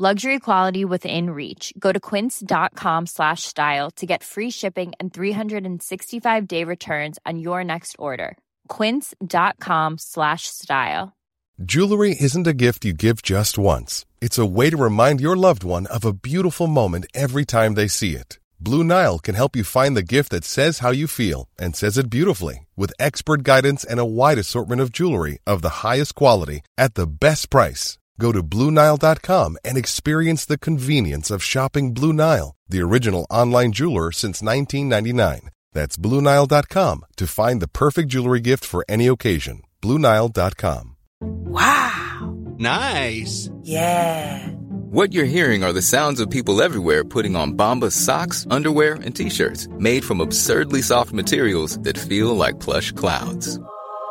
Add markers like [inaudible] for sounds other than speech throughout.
Luxury quality within reach. Go to quince.com slash style to get free shipping and 365 day returns on your next order. Quince.com slash style. Jewelry isn't a gift you give just once. It's a way to remind your loved one of a beautiful moment every time they see it. Blue Nile can help you find the gift that says how you feel and says it beautifully with expert guidance and a wide assortment of jewelry of the highest quality at the best price. Go to BlueNile.com and experience the convenience of shopping Blue Nile, the original online jeweler since 1999. That's BlueNile.com to find the perfect jewelry gift for any occasion. BlueNile.com. Wow. Nice. Yeah. What you're hearing are the sounds of people everywhere putting on Bombas socks, underwear, and t-shirts made from absurdly soft materials that feel like plush clouds.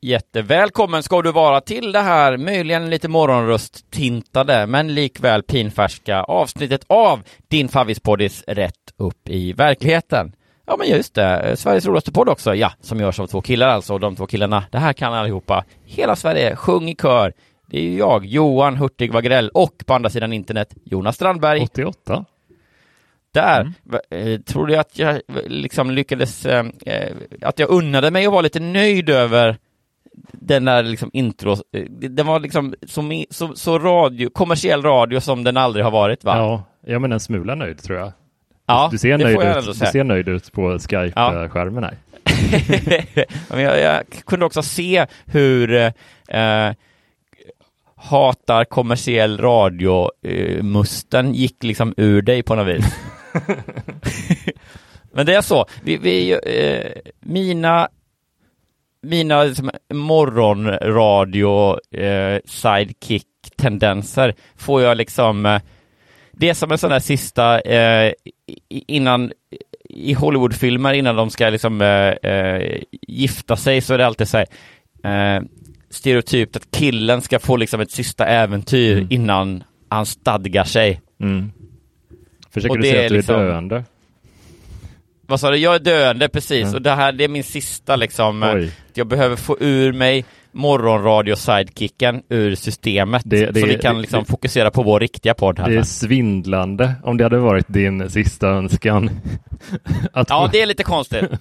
jättevälkommen ska du vara till det här möjligen lite morgonröst-tintade men likväl pinfärska avsnittet av din favvispoddis Rätt upp i verkligheten. Ja men just det, Sveriges roligaste podd också, ja, som görs av två killar alltså, och de två killarna, det här kan allihopa. Hela Sverige, sjung i kör. Det är ju jag, Johan Hurtig Wagrell och på andra sidan internet, Jonas Strandberg. 88. Där, mm. tror du att jag liksom lyckades, eh, att jag unnade mig att vara lite nöjd över den där liksom intro, den var liksom så, så, så radio, kommersiell radio som den aldrig har varit va? Ja, ja men en smula nöjd tror jag. Ja, du, ser nöjd ut, du ser nöjd ut på Skype-skärmen här. [laughs] jag, jag, kunde också se hur eh, hatar kommersiell radio-musten eh, gick liksom ur dig på något vis. [laughs] [laughs] Men det är så, vi, vi eh, mina mina liksom, morgonradio eh, får jag liksom eh, det är som en sån där sista eh, innan i Hollywoodfilmer innan de ska liksom eh, eh, gifta sig så är det alltid så här, eh, stereotypt att killen ska få liksom ett sista äventyr mm. innan han stadgar sig. Mm. Försöker du säga att du är liksom, döende? Vad sa du? Jag är döende, precis. Mm. Och det här, det är min sista liksom, Oj. Jag behöver få ur mig morgonradio-sidekicken ur systemet det, det, så vi kan liksom det, fokusera på vår riktiga podd här. Det är svindlande om det hade varit din sista önskan. [laughs] ja, det är lite konstigt. [laughs]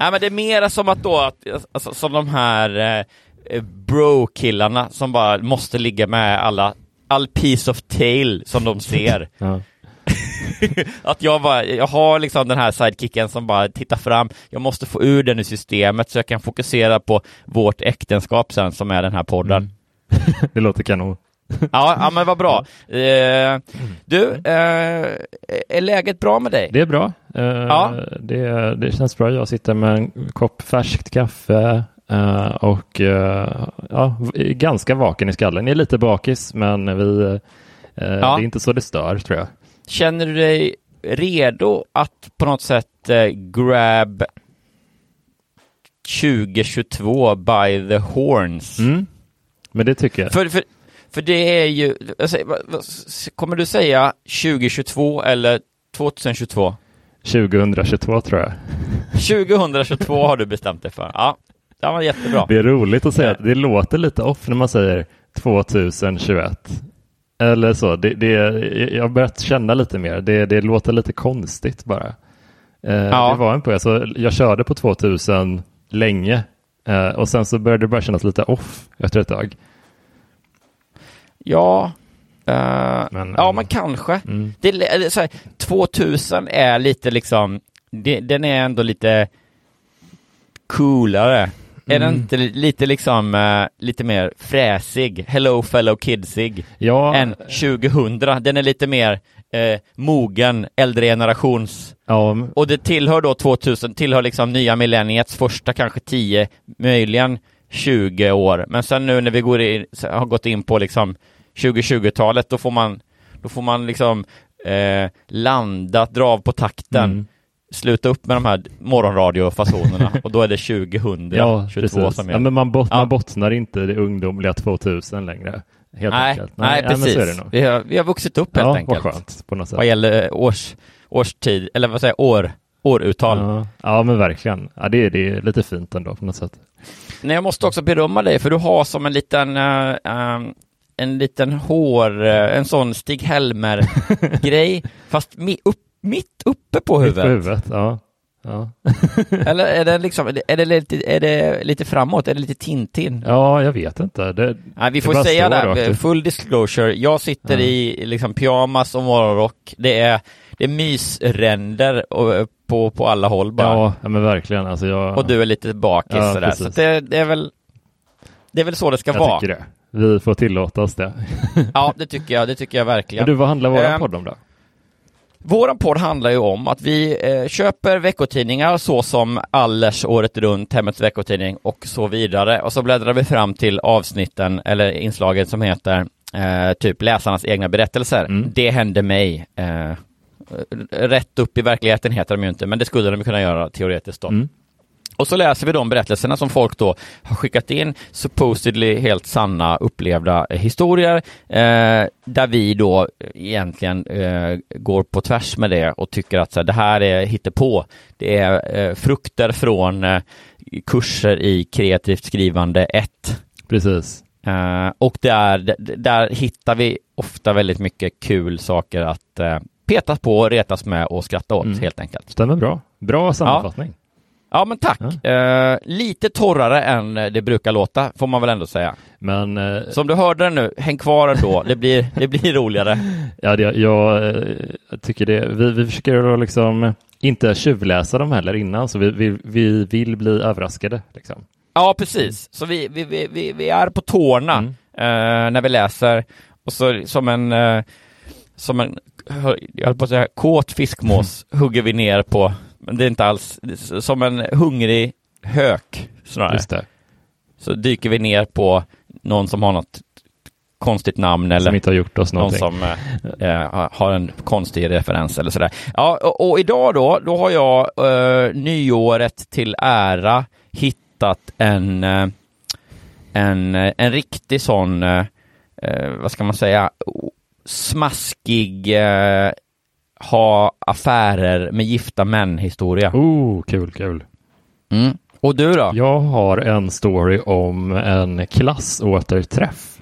Nej, men det är mera som att då, att, alltså, som de här eh, bro-killarna som bara måste ligga med alla, all piece of tail som de ser. [laughs] ja. [laughs] att jag bara, jag har liksom den här sidekicken som bara tittar fram, jag måste få ur den i systemet så jag kan fokusera på vårt äktenskap sen som är den här podden. Mm. [laughs] det låter kanon. ja, ja, men vad bra. Eh, du, eh, är läget bra med dig? Det är bra. Eh, ja. det, det känns bra. Jag sitter med en kopp färskt kaffe eh, och eh, ja, ganska vaken i skallen. Jag är lite bakis, men vi, eh, ja. det är inte så det stör tror jag. Känner du dig redo att på något sätt eh, grab 2022 by the horns? Mm. Men det tycker jag. För, för, för det är ju, kommer du säga 2022 eller 2022? 2022 tror jag. 2022 har du bestämt dig för. Ja, det var jättebra. Det är roligt att säga att det låter lite off när man säger 2021. Eller så, det, det, jag har börjat känna lite mer. Det, det låter lite konstigt bara. Eh, ja. Det var en på, alltså, jag körde på 2000 länge eh, och sen så började det bara kännas lite off efter ett tag. Ja, uh, men, ja men kanske. Mm. Det, det, så här, 2000 är lite liksom, den är ändå lite coolare Är den inte lite liksom, uh, lite mer fräsig, hello fellow kidsig, ja. än 2000? Den är lite mer uh, mogen, äldre generations. Ja. Och det tillhör då 2000, tillhör liksom nya millenniets första kanske 10, möjligen 20 år. Men sen nu när vi går in, har gått in på liksom 2020-talet, då får man, då får man liksom eh, landa, dra av på takten. Mm sluta upp med de här morgonradiofasonerna [laughs] och då är det 2022 ja, som är... Ja, men man, bot ja. man bottnar inte det ungdomliga 2000 längre. Helt nej, enkelt. nej, nej precis. Vi har, vi har vuxit upp helt ja, enkelt. Vad skönt, på något sätt. Vad gäller års, årstid, eller vad säger jag, år, åruttal. Ja, ja men verkligen. Ja, det, är, det är lite fint ändå på något sätt. Nej, jag måste också berömma dig, för du har som en liten uh, um, en liten hår, en sån Stig Helmer-grej, [laughs] fast upp mitt uppe på huvudet. Mitt på huvudet, ja. ja. [laughs] Eller är det liksom, är det, lite, är det lite framåt? Är det lite Tintin? Ja, jag vet inte. Det, Nej, vi får säga det, full disclosure. Jag sitter ja. i liksom pyjamas och morgonrock. Det är, det är mysränder på, på alla håll bara. Ja, men verkligen. Alltså jag... Och du är lite bakis ja, sådär. Så det, det, är väl, det är väl så det ska jag vara. Tycker det. Vi får tillåta oss det. ja, [laughs] det tycker jag. Det tycker jag verkligen. Men du, vad handlar våran um, podd om då? Våran podd handlar ju om att vi eh, köper veckotidningar så som Allers året runt, Hemmets veckotidning och så vidare. Och så bläddrar vi fram till avsnitten eller inslaget som heter eh, typ läsarnas egna berättelser. Mm. Det hände mig. Eh, rätt upp i verkligheten heter de ju inte, men det skulle de kunna göra teoretiskt då. Mm. Och så läser vi de berättelserna som folk då har skickat in, supposedly helt sanna upplevda historier, eh, där vi då egentligen eh, går på tvärs med det och tycker att så här, det här är hittepå. Det är eh, frukter från eh, kurser i kreativt skrivande 1. Precis. Eh, och där, där hittar vi ofta väldigt mycket kul saker att eh, petas på, retas med och skratta åt mm. helt enkelt. Stämmer bra. Bra sammanfattning. Ja. Ja men tack. Ja. Uh, lite torrare än det brukar låta, får man väl ändå säga. Men... Uh, Som du hörde nu, häng kvar ändå, det blir, [laughs] det blir roligare. Ja, det, jag, jag tycker det. Vi, vi försöker liksom inte tjuvläsa dem heller innan, så vi, vi, vi vill bli överraskade. Liksom. Ja, precis. Så vi, vi, vi, vi är på tårna mm. uh, när vi läser, och så som en, som en, jag höll på att säga, kåt fiskmås [laughs] hugger vi ner på men det är inte alls, är som en hungrig hök snarare. Just det. Så dyker vi ner på någon som har något konstigt namn eller som inte har gjort oss någon som eh, eh har en konstig referens eller sådär. Ja, och, och idag då, då har jag eh, nyåret till ära hittat en, eh, en, eh, en riktig sån, eh, vad ska man säga, smaskig ha affärer med gifta män-historia. Oh, kul, kul. Mm. Och du då? Jag har en story om en klassåterträff.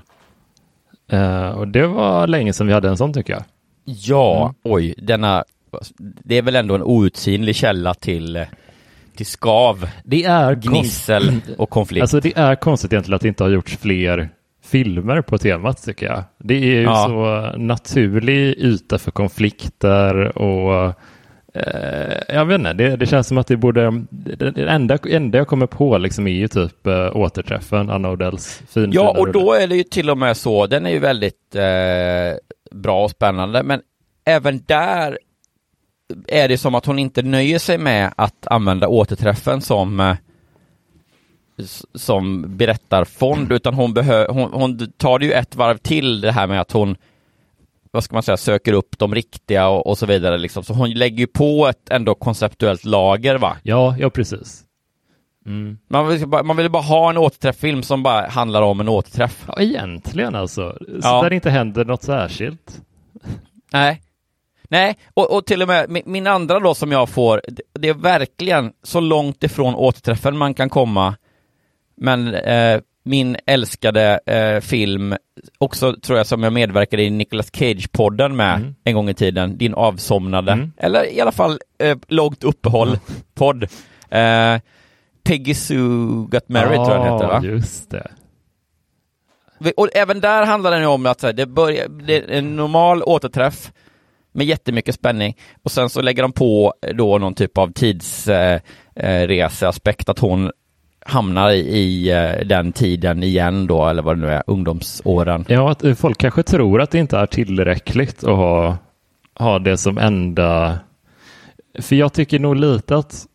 Uh, och det var länge sedan vi hade en sån tycker jag. Ja, mm. oj, denna, det är väl ändå en outsinlig källa till till skav, det är gnissel och konflikt. Alltså det är konstigt egentligen att det inte har gjorts fler filmer på temat tycker jag. Det är ju ja. så naturlig yta för konflikter och eh, jag vet inte, det, det, känns som att det borde, det enda, enda jag kommer på liksom är ju typ äh, återträffen, Anna Odells fin Ja, och då är det ju till och med så, den är ju väldigt eh, bra och spännande, men även där är det som att hon inte nöjer sig med att använda återträffen som eh, som berättarfond, utan hon, behö, hon, hon tar det ju ett varv till det här med att hon vad ska man säga, söker upp de riktiga och, och så vidare liksom. Så hon lägger ju på ett ändå konceptuellt lager va? Ja, ja precis. Mm. Man, vill bara, man vill bara ha en återträfffilm som bara handlar om en återträff. Ja, egentligen alltså. Så ja. där det inte händer något särskilt. Nej. Nej, och, och till och med min, min andra då som jag får, det, är verkligen så långt ifrån återträffen man kan komma men eh, min älskade eh, film, också tror jag som jag medverkade i Nicolas Cage-podden med mm. en gång i tiden, Din avsomnade, mm. eller i alla fall eh, Långt uppehåll-podd. Eh, Peggy Sue Got Married oh, tror jag den heter va? just det. Och även där handlar det om att det, börjar, det är en normal återträff med jättemycket spänning och sen så lägger de på då någon typ av tidsreseaspekt, eh, eh att hon hamnar i, eh, den tiden igen då, eller vad det nu är, ungdomsåren. Ja, att eh, folk kanske tror att det inte är tillräckligt att ha, ha det som enda... För jag tycker nog lite att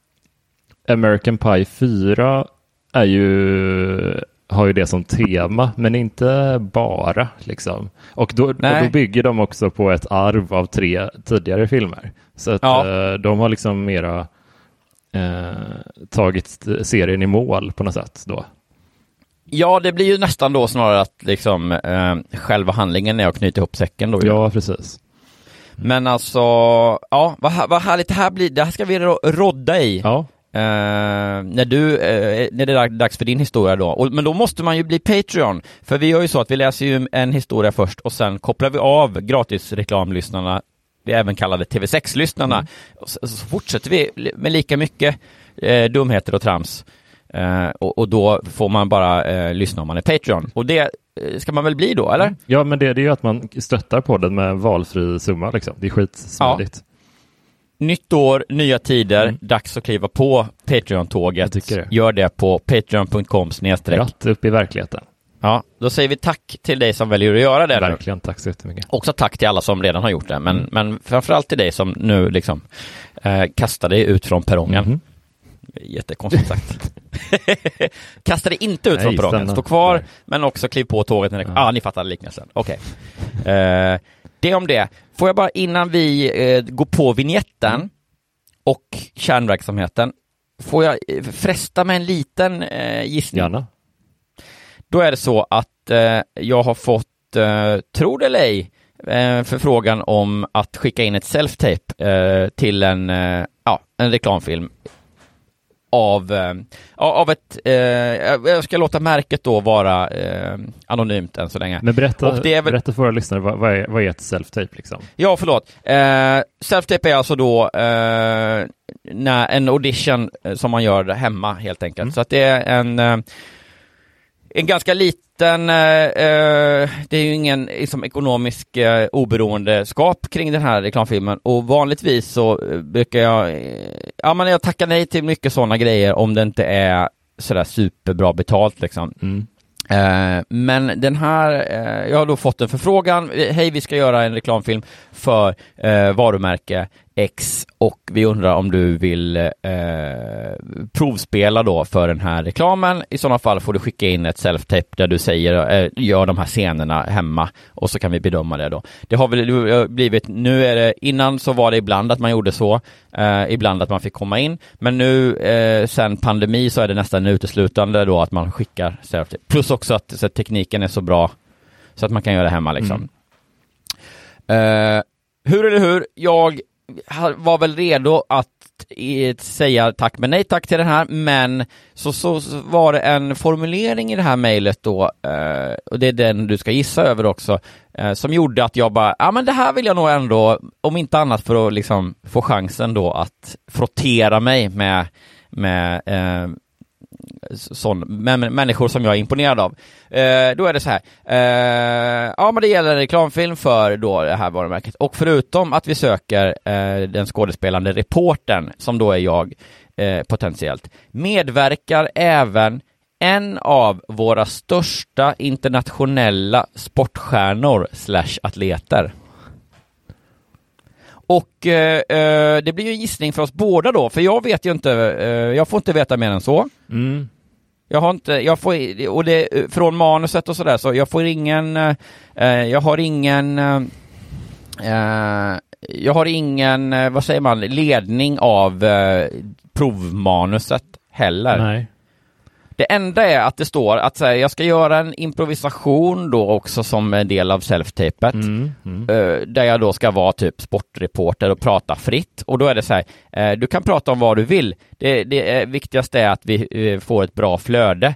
American Pie 4 är ju, har ju det som tema, men inte bara. Liksom. Och, då, och då bygger de också på ett arv av tre tidigare filmer. Så att ja. Eh, de har liksom mera eh, tagit serien i mål på något sätt då. Ja, det blir ju nästan då snarare att liksom eh, själva handlingen är att knyta ihop säcken då. Ja, precis. Men alltså, ja, vad, vad härligt det här blir. Det här ska vi rodda i. Ja. Uh, när du, uh, när det är dags för din historia då, och, men då måste man ju bli Patreon, för vi gör ju så att vi läser ju en historia först och sen kopplar vi av gratisreklamlyssnarna, vi även kallade TV6-lyssnarna, mm. så, så, fortsätter vi med lika mycket uh, dumheter och trams. Och, och, då får man bara lyssna om man är Patreon. Och det ska man väl bli då, eller? Ja, men det, det är ju att man stöttar på den med valfri summa liksom. Det är skitsmidigt. Ja. Nytt år, nya tider, mm. dags att kliva på Patreon-tåget. Det. Gör det på patreon.com snedstreck. Upp i verkligheten. Ja, då säger vi tack till dig som väljer att göra det. Verkligen, tack så jättemycket. Också tack till alla som redan har gjort det, men, mm. men framförallt till dig som nu liksom eh, kastar dig ut från perrongen. Mm. Jättekonstigt sagt. [laughs] Kasta dig inte ut Nej, från perrongen, stå kvar, Nej. men också kliv på tåget när det Ja, ah, ni fattar liknelsen. Okej. Okay. Eh, det om det. Får jag bara innan vi eh, går på vignetten mm. och kärnverksamheten, får jag eh, fresta med en liten eh, gissning? Gärna. Då är det så att eh, jag har fått, eh, tro det eller ej, eh, förfrågan om att skicka in ett self-tape eh, till en, eh, ja, en reklamfilm av, äh, av ett, jag ska låta märket då vara anonymt än så länge. Men berätta, och det är väl... berätta för våra lyssnare, vad, vad, är, vad är ett self-tape liksom? Ja, förlåt. self-tape är alltså då när, en audition som man gör hemma helt enkelt. Mm. Så att det är en, en ganska liten eh, eh, det är ju ingen liksom, ekonomisk eh, oberoendeskap kring den här reklamfilmen och vanligtvis så eh, brukar jag, eh, ja men jag tackar nej till mycket sådana grejer om det inte är sådär superbra betalt liksom. Mm. Eh, men den här, jag har då fått en förfrågan, hej vi ska göra en reklamfilm för varumärke X och vi undrar om du vill eh, provspela då för den här reklamen. I sådana fall får du skicka in ett self-tape där du säger eh, gör de här scenerna hemma och så kan vi bedöma det då. Det har väl blivit, nu är det, innan så var det ibland att man gjorde så, eh, ibland att man fick komma in, men nu eh, sen pandemi så är det nästan uteslutande då att man skickar self-tape. Plus också att, att tekniken är så bra så att man kan göra det hemma liksom. Mm. Uh, hur eller hur, jag var väl redo att säga tack men nej tack till den här, men så, så, så var det en formulering i det här mejlet då, eh, och det är den du ska gissa över också, eh, som gjorde att jag bara, ja men det här vill jag nog ändå, om inte annat för att liksom få chansen då att frottera mig med, med eh, sån, människor som jag är imponerad av. Eh, då är det så här, eh, ja men det gäller en reklamfilm för då det här varumärket och förutom att vi söker eh, den skådespelande reporten som då är jag eh, potentiellt, medverkar även en av våra största internationella sportstjärnor slash atleter. Och eh, eh, det blir ju en gissning för oss båda då, för jag vet ju inte, eh, jag får inte veta mer än så. Mm. Jag har inte, jag får, och det, från manuset och sådär, så jag får ingen, eh, jag har ingen, eh, jag har ingen, eh, vad säger man, ledning av provmanuset heller. Nej. Det enda är att det står att här, jag ska göra en improvisation då också som en del av self-tapet. Mm, mm. uh, där jag då ska vara typ sportreporter och prata fritt. Och då är det så här, uh, du kan prata om vad du vill. Det, det viktigaste är att vi får ett bra flöde.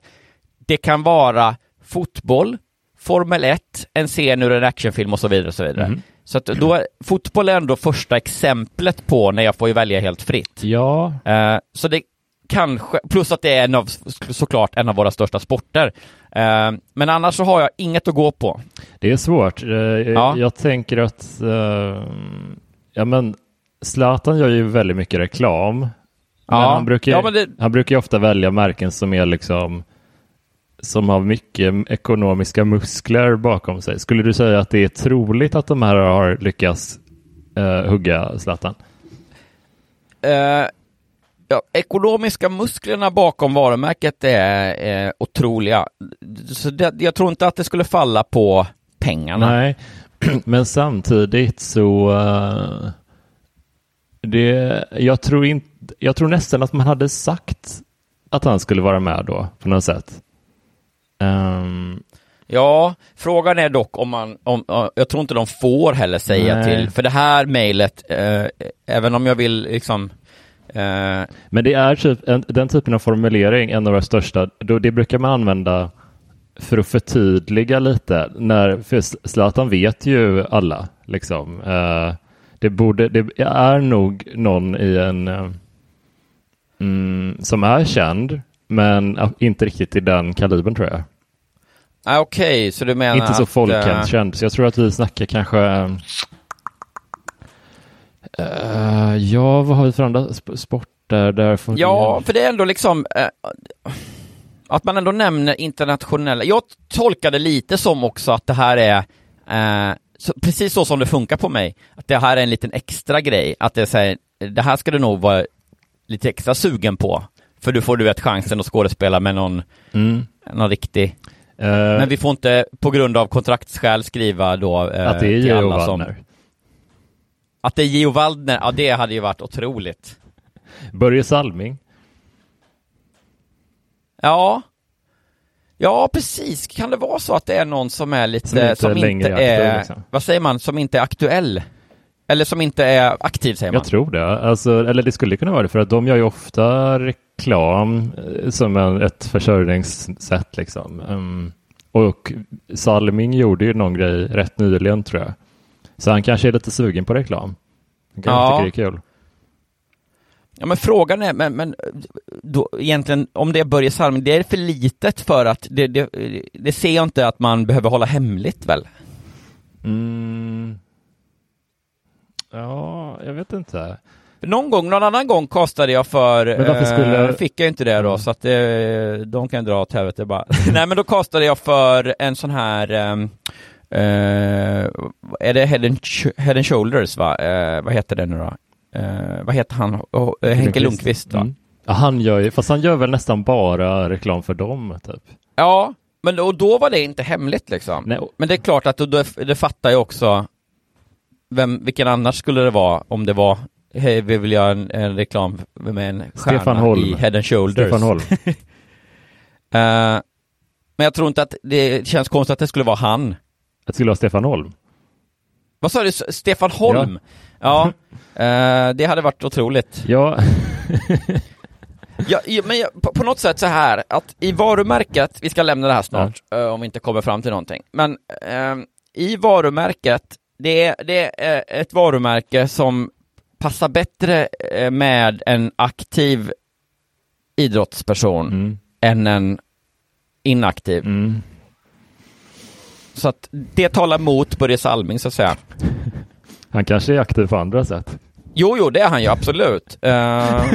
Det kan vara fotboll, Formel 1, en scen ur en actionfilm och så vidare. Och så vidare. Mm. Så att då fotboll är ändå första exemplet på när jag får välja helt fritt. Ja. så det kanske, plus att det är en av, såklart en av våra största sporter. Eh, men annars så har jag inget att gå på. Det är svårt. Eh, ja. Jag tänker att, eh, ja men Zlatan gör ju väldigt mycket reklam. Ja, han brukar, ja, det... han brukar ju ofta välja märken som är liksom som har mycket ekonomiska muskler bakom sig. Skulle du säga att det är troligt att de här har lyckats uh, hugga Zlatan? Ja, ekonomiska musklerna bakom varumärket är, är otroliga. Så det, jag tror inte att det skulle falla på pengarna. Nej, [clears throat] men samtidigt så uh, det, jag, tror in, jag tror nästan att man hade sagt att han skulle vara med då på något sätt. Um, Ja, frågan är dock om man, om, jag tror inte de får heller säga nej. till, för det här mejlet, eh, även om jag vill liksom eh... Men det är typ, en, den typen av formulering, en av de största, då, det brukar man använda för att förtydliga lite, när, för Zlatan vet ju alla, liksom. Eh, det, borde, det är nog någon i en eh, mm, som är känd, men inte riktigt i den kalibern tror jag. Ah, Okej, okay, så du menar Inte så folkkänd, känd, så jag tror att vi snackar kanske uh, Ja, vad har vi för andra sporter där? Ja, för det är ändå liksom uh, att man ändå nämner internationella. Jag tolkar det lite som också att det här är uh, så, precis så som det funkar på mig. Att det här är en liten extra grej. Att det är det här ska du nog vara lite extra sugen på. För du får du vet chansen att skådespela med någon, mm. någon riktig Men vi får inte på grund av kontraktsskäl skriva då Att det är Geo Waldner. Som... Att det är Geo Waldner, ja det hade ju varit otroligt. Börje Salming. Ja. Ja, precis. Kan det vara så att det är någon som är lite, som inte, som inte är, liksom. vad säger man, som inte är aktuell? Eller som inte är aktiv säger man? Jag tror det. Alltså, eller det skulle kunna vara det för att de gör ju ofta reklam eh, som en, ett försörjningssätt liksom. Um, och Salming gjorde ju någon grej rätt nyligen tror jag. Så han kanske är lite sugen på reklam. Han kanske ja. tycker det är kul. Ja men frågan är, men, men då, egentligen om det är Börje Salming, det är för litet för att det, det, det ser jag inte att man behöver hålla hemligt väl? Mm. Ja, jag vet inte. Någon gång, någon annan gång kostade jag för, men varför skulle... eh, fick jag inte det då, mm. så att det, de kan dra åt helvete bara. [laughs] Nej men då kostade jag för en sån här, eh, eh, är det head and, head and shoulders va? Eh, vad heter det nu då? Eh, vad heter han? Oh, Henke Lundqvist va? Mm. Ja, han gör ju, fast han gör väl nästan bara reklam för dem typ. Ja, men och då var det inte hemligt liksom. Nej. Men det är klart att då, det fattar jag också vem, vilken annars skulle det vara om det var hej vi vill göra en, en reklam med en stjärna i Head and Shoulders. Stefan Holm. uh, [laughs] men jag tror inte att det känns konstigt att det skulle vara han. Att det skulle vara Stefan Holm? Vad sa du? Stefan Holm? Ja, ja uh, [laughs] det hade varit otroligt. Ja. ja, men jag, på, på, något sätt så här att i varumärket, vi ska lämna det här snart ja. uh, om vi inte kommer fram till någonting, men i varumärket det är, det är ett varumärke som passar bättre eh, med en aktiv idrottsperson mm. än en inaktiv. Mm. Så att det talar mot Börje Salming så att säga. Han kanske är aktiv på andra sätt. Jo, jo, det är han ju absolut. Uh,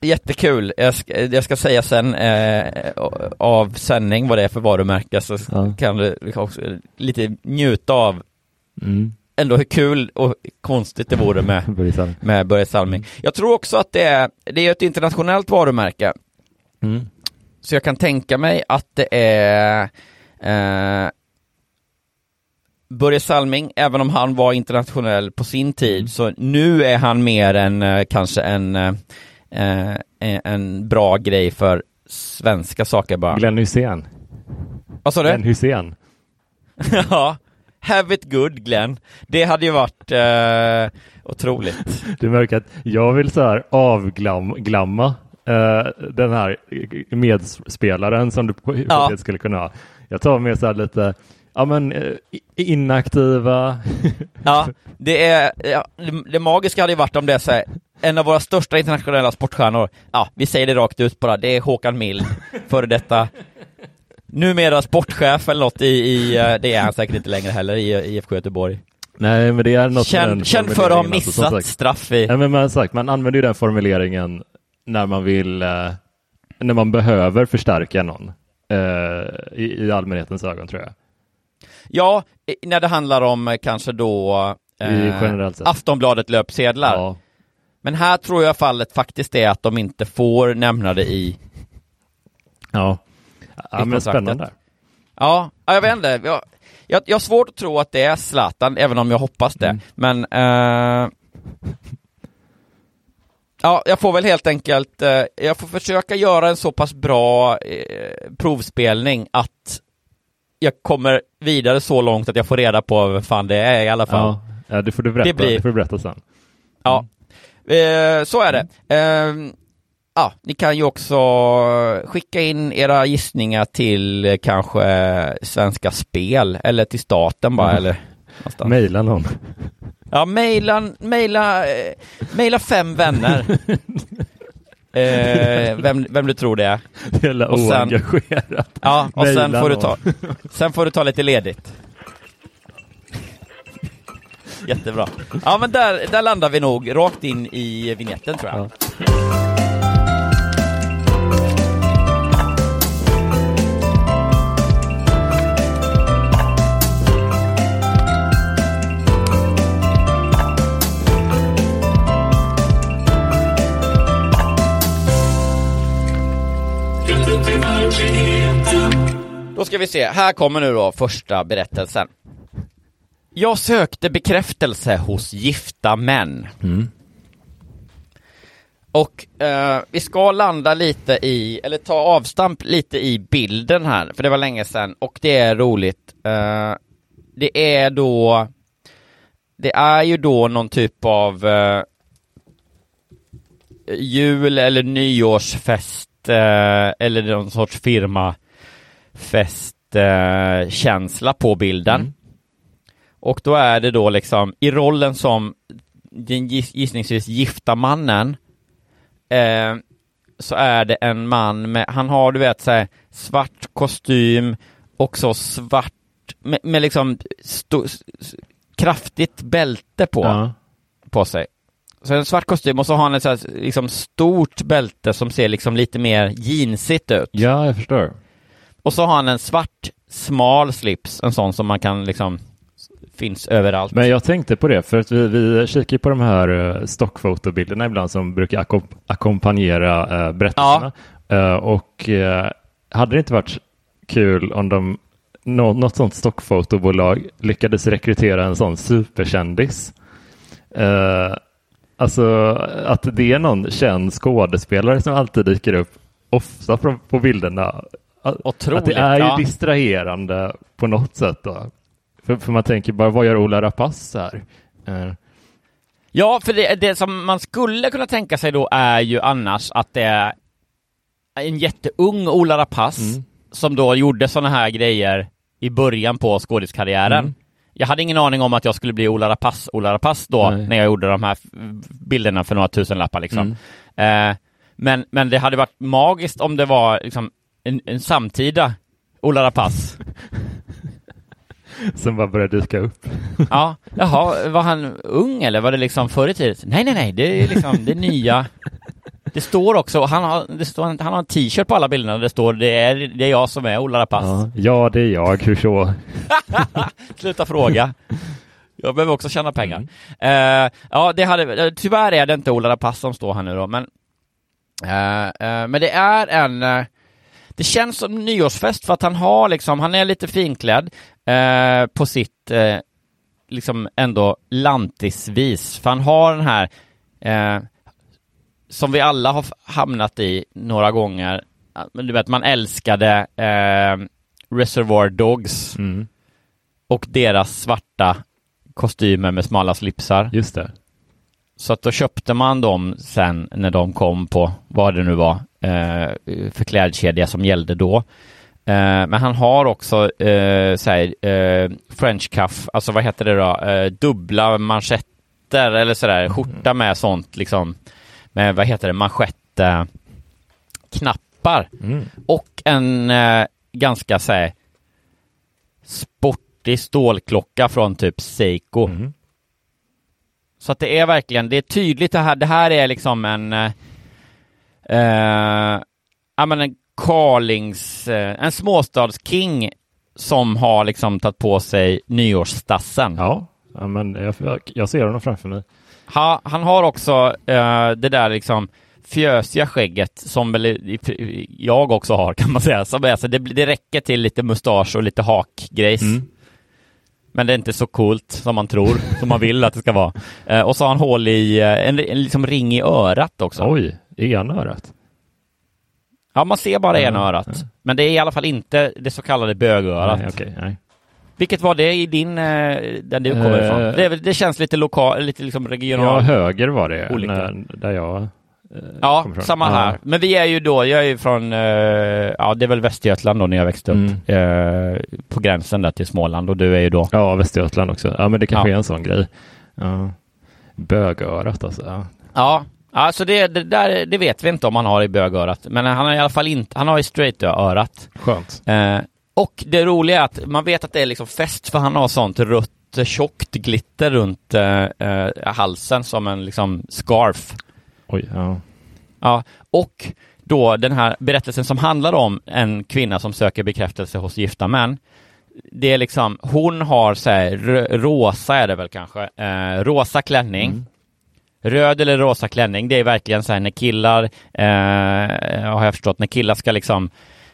jättekul. Jag ska, jag ska säga sen uh, av sändning vad det är för varumärke så ja. kan du också lite njuta av mm ändå hur kul och konstigt det vore med, [laughs] med Börje Salming. Jag tror också att det är, det är ett internationellt varumärke. Mm. Så jag kan tänka mig att det är eh, Börje Salming, även om han var internationell på sin tid, mm. så nu är han mer än eh, kanske en, eh, eh, en bra grej för svenska saker bara. Glenn Hysén. Vad sa du? Glenn Hysén. [laughs] ja, Have it good Glenn. Det hade ju varit eh, otroligt. Du märker att jag vill så här avglamma eh, den här medspelaren som du på ja. skulle kunna ha. Jag tar med så här lite Ja men eh, inaktiva. [laughs] ja, det är ja, det magiska hade ju varit om det är så här, en av våra största internationella sportstjärnor, ja vi säger det rakt ut bara, det är Håkan Mild, [laughs] före detta numera sportchef eller något i, i, eh, det är han säkert inte längre heller i IFK Göteborg. Nej, men det är något Känn, känn för att ha missat alltså, straff i... Ja, men man, sagt, man använder ju den formuleringen när man vill, eh, när man behöver förstärka någon i, i allmänhetens ögon tror jag. Ja, när det handlar om eh, kanske då eh, Aftonbladet löpsedlar. Ja. Men här tror jag fallet faktiskt är att de inte får nämna det i Ja, ja men spännande. Ja, jag vet inte. Jag, jag, jag har svårt att tro att det är Zlatan, även om jag hoppas det. Mm. Men eh, Ja, jag får väl helt enkelt, eh, jag får försöka göra en så pass bra eh, provspelning att jag kommer vidare så långt att jag får reda på vem fan det är i alla fall. Ja, ja det får du berätta, det, blir... det får du berätta sen. Ja, eh, så är det. Eh, ja, ni kan ju också skicka in era gissningar till kanske Svenska Spel eller till staten bara, mm. eller Mejla någon. Ja, mejla, mejla, eh, mejla fem vänner. [laughs] eh, vem, vem du tror det är. Jävla oengagerat. Ja, och sen får, du ta, sen får du ta lite ledigt. Jättebra. Ja, men där, där landar vi nog rakt in i vignetten tror jag. Ja. Då ska vi se, här kommer nu då första berättelsen. Jag sökte bekräftelse hos gifta män. Mm. Och eh, vi ska landa lite i, eller ta avstamp lite i bilden här, för det var länge sedan och det är roligt. Eh, det är då, det är ju då någon typ av eh, jul eller nyårsfest eh, eller någon sorts firma festkänsla på bilden. Mm. Och då är det då liksom i rollen som den gissningsvis gifta mannen eh, så är det en man med, han har du vet så svart kostym och så svart med, med liksom sto, kraftigt bälte på, ja. på sig. Så en svart kostym och så har han ett så här, liksom stort bälte som ser liksom lite mer jeansigt ut. Ja, jag förstår. Och så har han en svart smal slips, en sån som man kan liksom finns överallt. Men jag tänkte på det, för att vi, vi kikar på de här uh, stockfotobilderna ibland som brukar akom ackompanjera uh, berättelserna. Ja. Uh, och uh, hade det inte varit kul om de nå något sånt stockfotobolag lyckades rekrytera en sån superkändis? Alltså att det är någon känd skådespelare som alltid dyker upp ofta på, på bilderna Otroligt, att det är ju ja. distraherande på något sätt då. För, för, man tänker bara, vad gör Ola Rapace här? Uh. Ja, för det, det som man skulle kunna tänka sig då är ju annars att det är en jätteung Ola Rapace mm. som då gjorde sådana här grejer i början på skådiskarriären. Mm. Jag hade ingen aning om att jag skulle bli Ola Rapace, Ola Rapace då, Nej. när jag gjorde de här bilderna för några tusen lappar liksom. Mm. Eh, men, men det hade varit magiskt om det var liksom en, en samtida Ola Rapace. [laughs] Som bara började dyka upp. ja, jaha, var han ung eller var det liksom förr i tiden? Nej, nej, nej, det är liksom det nya. Det står också, han har, det står, han har en t-shirt på alla bilderna det står det är, det är jag som är Ola Rapace. Ja, ja, det är jag, hur så? [laughs] Sluta fråga. Jag behöver också tjäna pengar. Mm. Uh, ja, det hade, tyvärr är det inte Ola Rapace som står här nu då, men uh, uh, men det är en det känns som nyårsfest för att han har liksom, han är lite finklädd eh, på sitt eh, liksom ändå lantisvis, för han har den här eh, som vi alla har hamnat i några gånger, men du vet man älskade eh, Reservoir Dogs mm. och deras svarta kostymer med smala slipsar. Just det. Så att då köpte man dem sen när de kom på vad det nu var för klädkedja som gällde då. Eh, men han har också eh, såhär, eh, French cuff, alltså vad heter det då, eh, dubbla manschetter eller sådär, mm. skjorta med sånt liksom, med vad heter det, manschettknappar. Mm. Och en eh, ganska såhär sport sportig stålklocka från typ Seiko. Mm. Så att det är verkligen, det är tydligt det här, det här är liksom en, eh, eh ja men en Carlings, eh, en småstadsking som har liksom tagit på sig nyårsstassen. Ja, ja men jag, jag ser honom framför mig. Ha, han har också eh, det där liksom fjösiga skägget som väl jag också har [laughs] kan man säga. Som är, så det, det räcker till lite mustasch och lite hakgrejs. Mm. Men det är inte så coolt som man tror, som man vill att det ska vara. Eh, och så har han hål i, eh, en, en liksom ring i örat också. Oj, i ena örat? Ja, man ser bara ena örat. Ja. Men det är i alla fall inte det så kallade bögörat. Nej, okay, nej. Vilket var det i din, eh, där du kommer uh, ifrån? Det, det, känns lite lokal, lite liksom regional. Ja, höger var det, när, där jag Ja, samma här. Men vi är ju då, jag är ju från, ja det är väl Västergötland då när jag växte upp. Mm. på gränsen där till Småland och du är ju då? Ja, Västergötland också. Ja, men det kanske ja. är en sån grej. Ja. Bögörat alltså. Ja, ja Alltså det, det, där, det vet vi inte om han har i bögörat, men han har i alla fall inte, han har i straight-örat. Skönt. Eh, och det roliga är att man vet att det är liksom fest för han har sånt rött tjockt glitter runt eh, eh, halsen som en liksom scarf. Oj, ja. Ja, och då den här berättelsen som handlar om en kvinna som söker bekräftelse hos gifta män. Det är liksom, hon har så här, rosa är det väl kanske, eh, rosa klänning. Mm röd eller rosa klänning, det är verkligen så här när killar, eh, har jag förstått, när killar ska liksom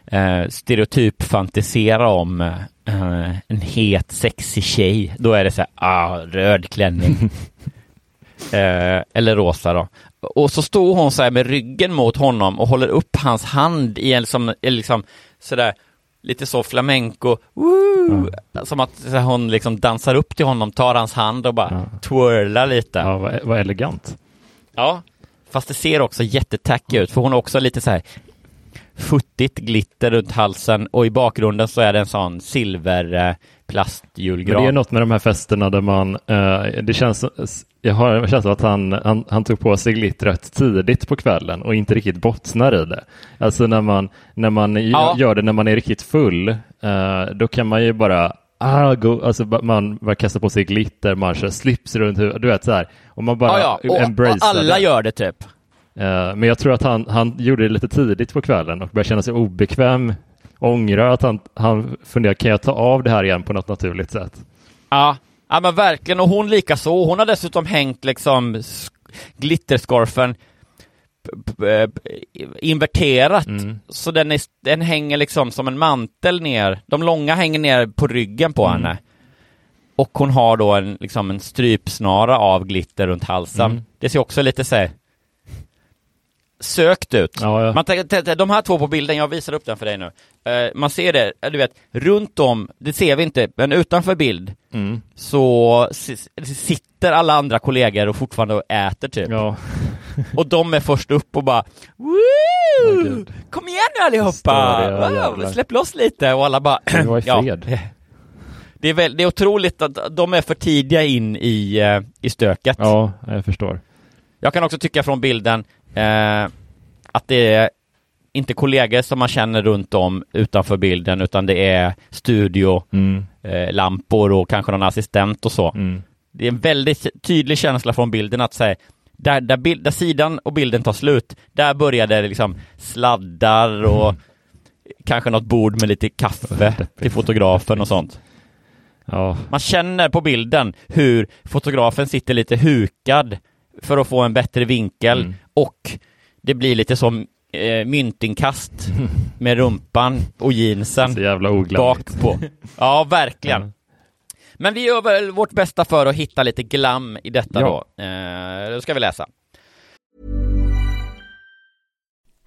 eh, stereotyp fantisera om eh, en het sexig tjej, då är det så här, ah, röd klänning. [laughs] eh, eller rosa då. Och så står hon så här med ryggen mot honom och håller upp hans hand i en som, liksom sådär lite så flamenco, woo, ja. som att hon liksom dansar upp till honom, tar hans hand och bara ja. twirlar lite. Ja, vad, vad elegant. Ja, fast det ser också jättetacky ut, för hon har också lite så här futtigt glitter runt halsen och i bakgrunden så är det en sån silver eh, plastjulgran. Men det är något med de här festerna där man, eh, det känns, jag har en känsla att han, han, han, tog på sig glittret tidigt på kvällen och inte riktigt bottnar i det. Alltså när man, när man ja. gör det när man är riktigt full, eh, då kan man ju bara Ah, go, alltså man bara kastar på sig glitter, man kör slips runt huvudet, du vet så här. Och man bara ja, ja. Och, och alla det. gör det typ. Uh, men jag tror att han, han gjorde det lite tidigt på kvällen och började känna sig obekväm ångrar att han, han funderar, kan jag ta av det här igen på något naturligt sätt? Ja, ja men verkligen, och hon lika så. Hon har dessutom hängt liksom glitterscarfen inverterat, mm. så den, är, den hänger liksom som en mantel ner. De långa hänger ner på ryggen på mm. henne. Och hon har då en, liksom en strypsnara av glitter runt halsen. Mm. Det ser också lite så sökt ut. Ja, ja. Man de här två på bilden, jag visar upp den för dig nu. Uh, man ser det, du vet, runt om, det ser vi inte, men utanför bild mm. så sitter alla andra kollegor och fortfarande äter typ. Ja. och de är först upp och bara Woo! Kom igen nu allihopa! Wow, släpp loss lite och alla bara Det var i [clears throat] fred. Det är, väl, det är otroligt att de är för tidiga in i, uh, i stöket. Ja, jag förstår. Jag kan också tycka från bilden eh, att det är inte kollegor som man känner runt om utanför bilden, utan det är studio, mm. eh, lampor och kanske någon assistent och så. Mm. Det är en väldigt tydlig känsla från bilden att säga där, där, bild, där sidan och bilden tar slut, där börjar det liksom sladdar och mm. kanske något bord med lite kaffe till fotografen och sånt. Ja. Man känner på bilden hur fotografen sitter lite hukad för att få en bättre vinkel mm. och det blir lite som eh, myntinkast [laughs] med rumpan och jeansen Så jävla bak på. Ja, verkligen. Ja. Men vi gör väl vårt bästa för att hitta lite glam i detta ja. då. Eh, då ska vi läsa.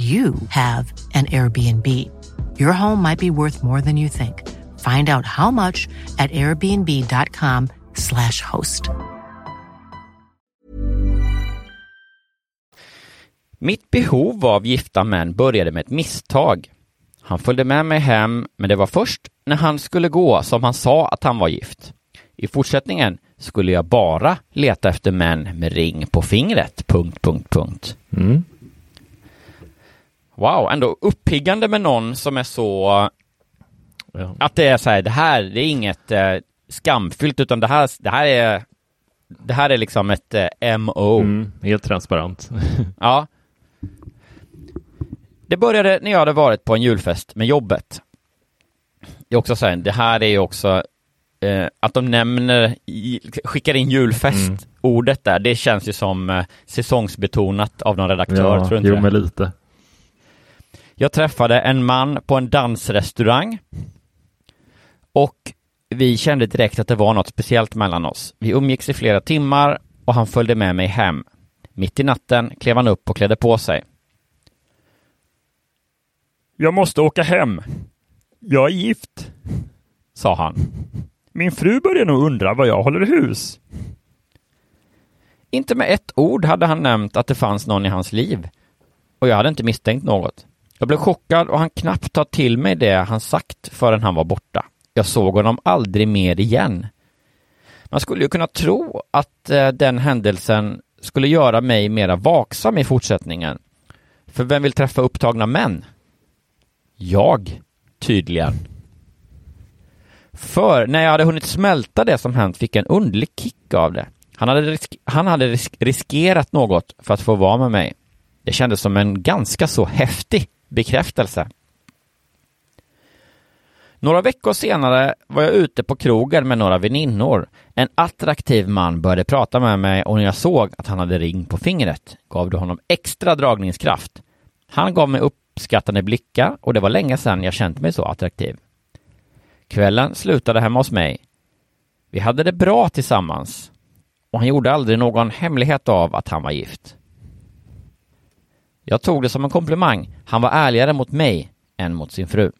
you have an Airbnb. Your home might be worth more than you think. Find out how much at airbnb.com slash host. Mitt behov av gifta män började med ett misstag. Han följde med mig hem, men det var först när han skulle gå som han sa att han var gift. I fortsättningen skulle jag bara leta efter män med ring på fingret. Punkt, punkt, punkt. Mm. Wow, ändå uppiggande med någon som är så... Ja. Att det är så här, det här det är inget eh, skamfyllt, utan det här, det här är... Det här är liksom ett eh, MO. Mm, helt transparent. [laughs] Ja. Det började när jag hade varit på en julfest med jobbet. Det är också så här, det här är ju också eh, att de nämner, skickar in julfest, Mm. ordet där, det känns ju som eh, säsongsbetonat av någon redaktör, ja, tror du inte jo, det? men lite. Jag träffade en man på en dansrestaurang och vi kände direkt att det var något speciellt mellan oss. Vi umgicks i flera timmar och han följde med mig hem. Mitt i natten klev han upp och klädde på sig. Jag måste åka hem. Jag är gift, sa han. Min fru börjar nog undra vad jag håller hus. Inte med ett ord hade han nämnt att det fanns någon i hans liv och jag hade inte misstänkt något. Jag blev chockad och han knappt ta till mig det han sagt förrän han var borta. Jag såg honom aldrig mer igen. Man skulle ju kunna tro att eh, den händelsen skulle göra mig mera vaksam i fortsättningen. För vem vill träffa upptagna män? Jag, tydligen. För när jag hade hunnit smälta det som hänt fick jag en underlig kick av det. Han hade, risk- han hade risk- riskerat något för att få vara med mig. Det kändes som en ganska så häftig bekräftelse. Några veckor senare var jag ute på krogen med några väninnor. En attraktiv man började prata med mig och när jag såg att han hade ring på fingret gav det honom extra dragningskraft. Han gav mig uppskattande blickar och det var länge sedan jag känt mig så attraktiv. Kvällen slutade hemma hos mig. Vi hade det bra tillsammans och han gjorde aldrig någon hemlighet av att han var gift. Jag tog det som en komplimang. Han var ärligare mot mig än mot sin fru.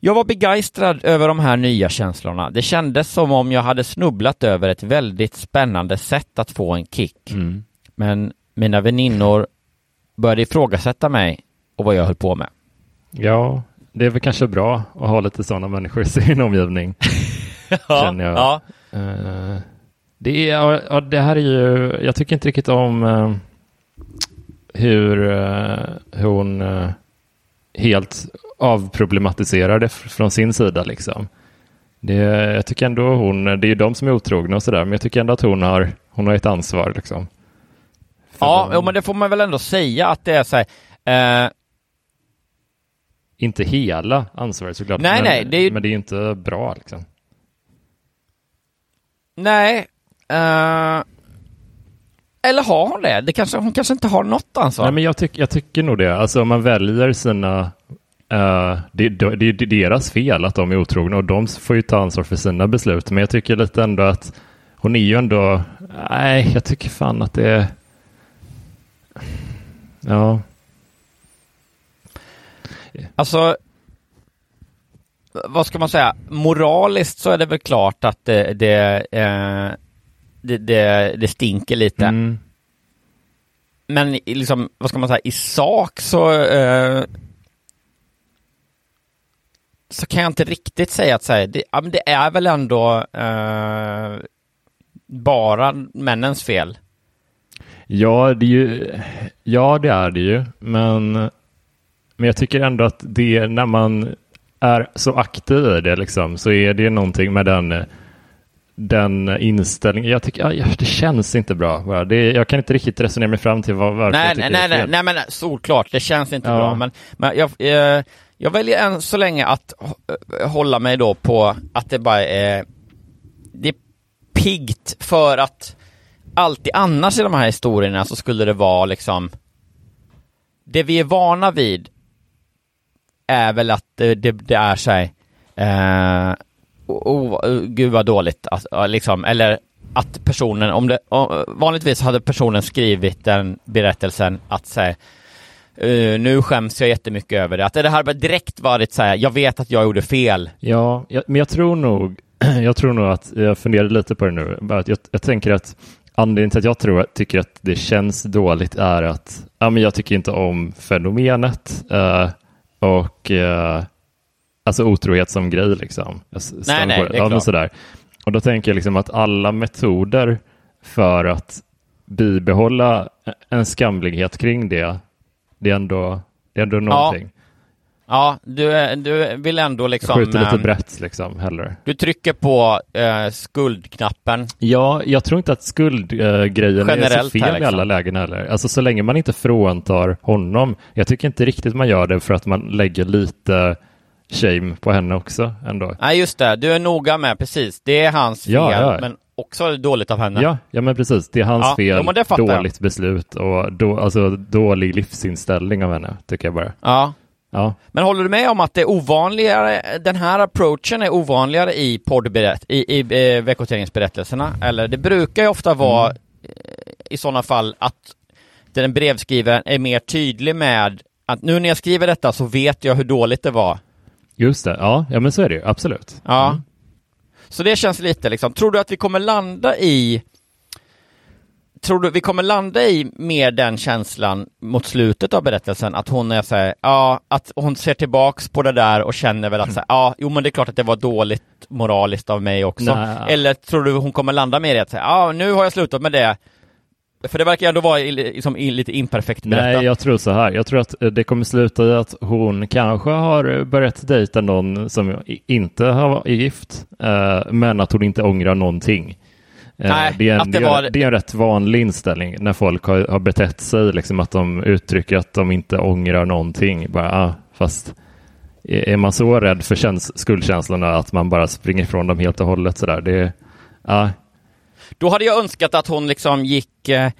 Jag var begeistrad över de här nya känslorna. Det kändes som om jag hade snubblat över ett väldigt spännande sätt att få en kick. Mm. Men mina väninnor började ifrågasätta mig och vad jag höll på med. Ja, det är väl kanske bra att ha lite sådana människor i sin omgivning. [laughs] ja, känner jag. Ja. Uh det, är, ja, det här är ju, jag tycker inte riktigt om uh, hur, hur hon uh, helt avproblematiserar det från sin sida liksom. Det, jag tycker ändå hon, det är ju de som är otrogna och sådär, men jag tycker ändå att hon har, hon har ett ansvar liksom. ja, de... men det får man väl ändå säga att det är så här, inte hela ansvaret såklart, nej, men, nej, det är ju... men det är ju inte bra liksom. Nej. Uh... Eller har hon det? det kanske, hon kanske inte har något ansvar? Nej, men jag, tyck, jag tycker nog det. Alltså om man väljer sina... Uh, det, det, det, är deras fel att de är otrogna och de får ju ta ansvar för sina beslut. Men jag tycker lite ändå att hon är ju ändå... Nej, jag tycker fan att det är... Ja. Alltså, vad ska man säga, moraliskt så är det väl klart att det, det, eh, det, det, det, stinker lite. Mm. Men liksom, vad ska man säga, i sak så eh, så kan jag inte riktigt säga att säga, det, ja, men det är väl ändå eh, bara männens fel. Ja, det är ju, ja, det är det ju, men, men jag tycker ändå att det när man är så aktiv i det liksom, så är det någonting med den, den inställningen. Jag tycker ja, det känns inte bra. Det, jag kan inte riktigt resonera mig fram till vad, varför nej, jag tycker nej, det är nej, nej, men solklart, det känns inte Ja. bra. Men, men jag, eh, jag väljer än så länge att h- hålla mig då på att det bara är, det är piggt för att alltid annars i de här historierna så skulle det vara liksom, det vi är vana vid är väl att det, det, det är så här, eh, oh, gud vad dåligt, alltså, liksom, eller att personen, om det, om, vanligtvis hade personen skrivit den berättelsen att säga Uh, eh, nu skäms jag jättemycket över det. Att det här direkt varit så här, jag vet att jag gjorde fel. Ja, jag, men jag tror nog, [clears throat] jag tror nog att jag funderade lite på det nu. Bara att jag, jag tänker att anledningen till att jag tror, tycker att det känns dåligt är att ja, men jag tycker inte om fenomenet uh, och uh, alltså otrohet som grej liksom. Jag Nej, nej, det är ja, sådär. Och då tänker jag liksom att alla metoder för att bibehålla en skamlighet kring det, det är ändå, det är ändå någonting. Ja, du, är- du vill ändå liksom... Skjuter lite ehm, brett liksom hellre. Du trycker på eh, skuldknappen. Ja, jag tror inte att skuldgrejen är så fel här, i liksom. alla lägen heller. Alltså så länge man inte fråntar honom. Jag tycker inte riktigt man gör det för att man lägger lite shame på henne också ändå. Nej, just det. Du är noga med, precis. Det är hans fel, Ja, ja. men också dåligt av henne. Ja, ja men precis. Det är hans Ja, fel, jag. dåligt beslut och då, alltså, dålig livsinställning av henne, tycker jag bara. Ja. Ja, Men håller du med om att det är ovanligare, den här approachen är ovanligare i poddberätt, i, i eh, veckotidningsberättelserna? Eller det brukar ju ofta vara Mm. eh, i sådana fall att den brevskrivaren är mer tydlig med att nu när jag skriver detta så vet jag hur dåligt det var. Just det. Ja, ja men så är det ju. Absolut. Ja. Så det känns lite liksom, tror du att vi kommer landa i Tror du vi kommer landa i mer den känslan mot slutet av berättelsen, att hon är såhär, ja, att hon ser tillbaks på det där och känner väl att säga, ja, jo men det är klart att det var dåligt moraliskt av mig också. Nej. Eller tror du hon kommer landa mer i att säga, ja, nu har jag slutat med det. För det verkar ändå vara liksom, lite imperfekt berättat. Nej, jag tror så här. Jag tror att eh, det kommer sluta i att hon kanske har eh, börjat dejta någon som inte har- är gift, eh, men att hon inte ångrar någonting. Nej, det, är en, att det var- det är en rätt vanlig inställning när folk har, har betett sig, liksom att de uttrycker att de inte ångrar någonting. Bara, ah, fast är man så rädd för käns- skuldkänslorna att man bara springer ifrån dem helt och hållet sådär, det, ah, Då hade jag önskat att hon liksom gick eh,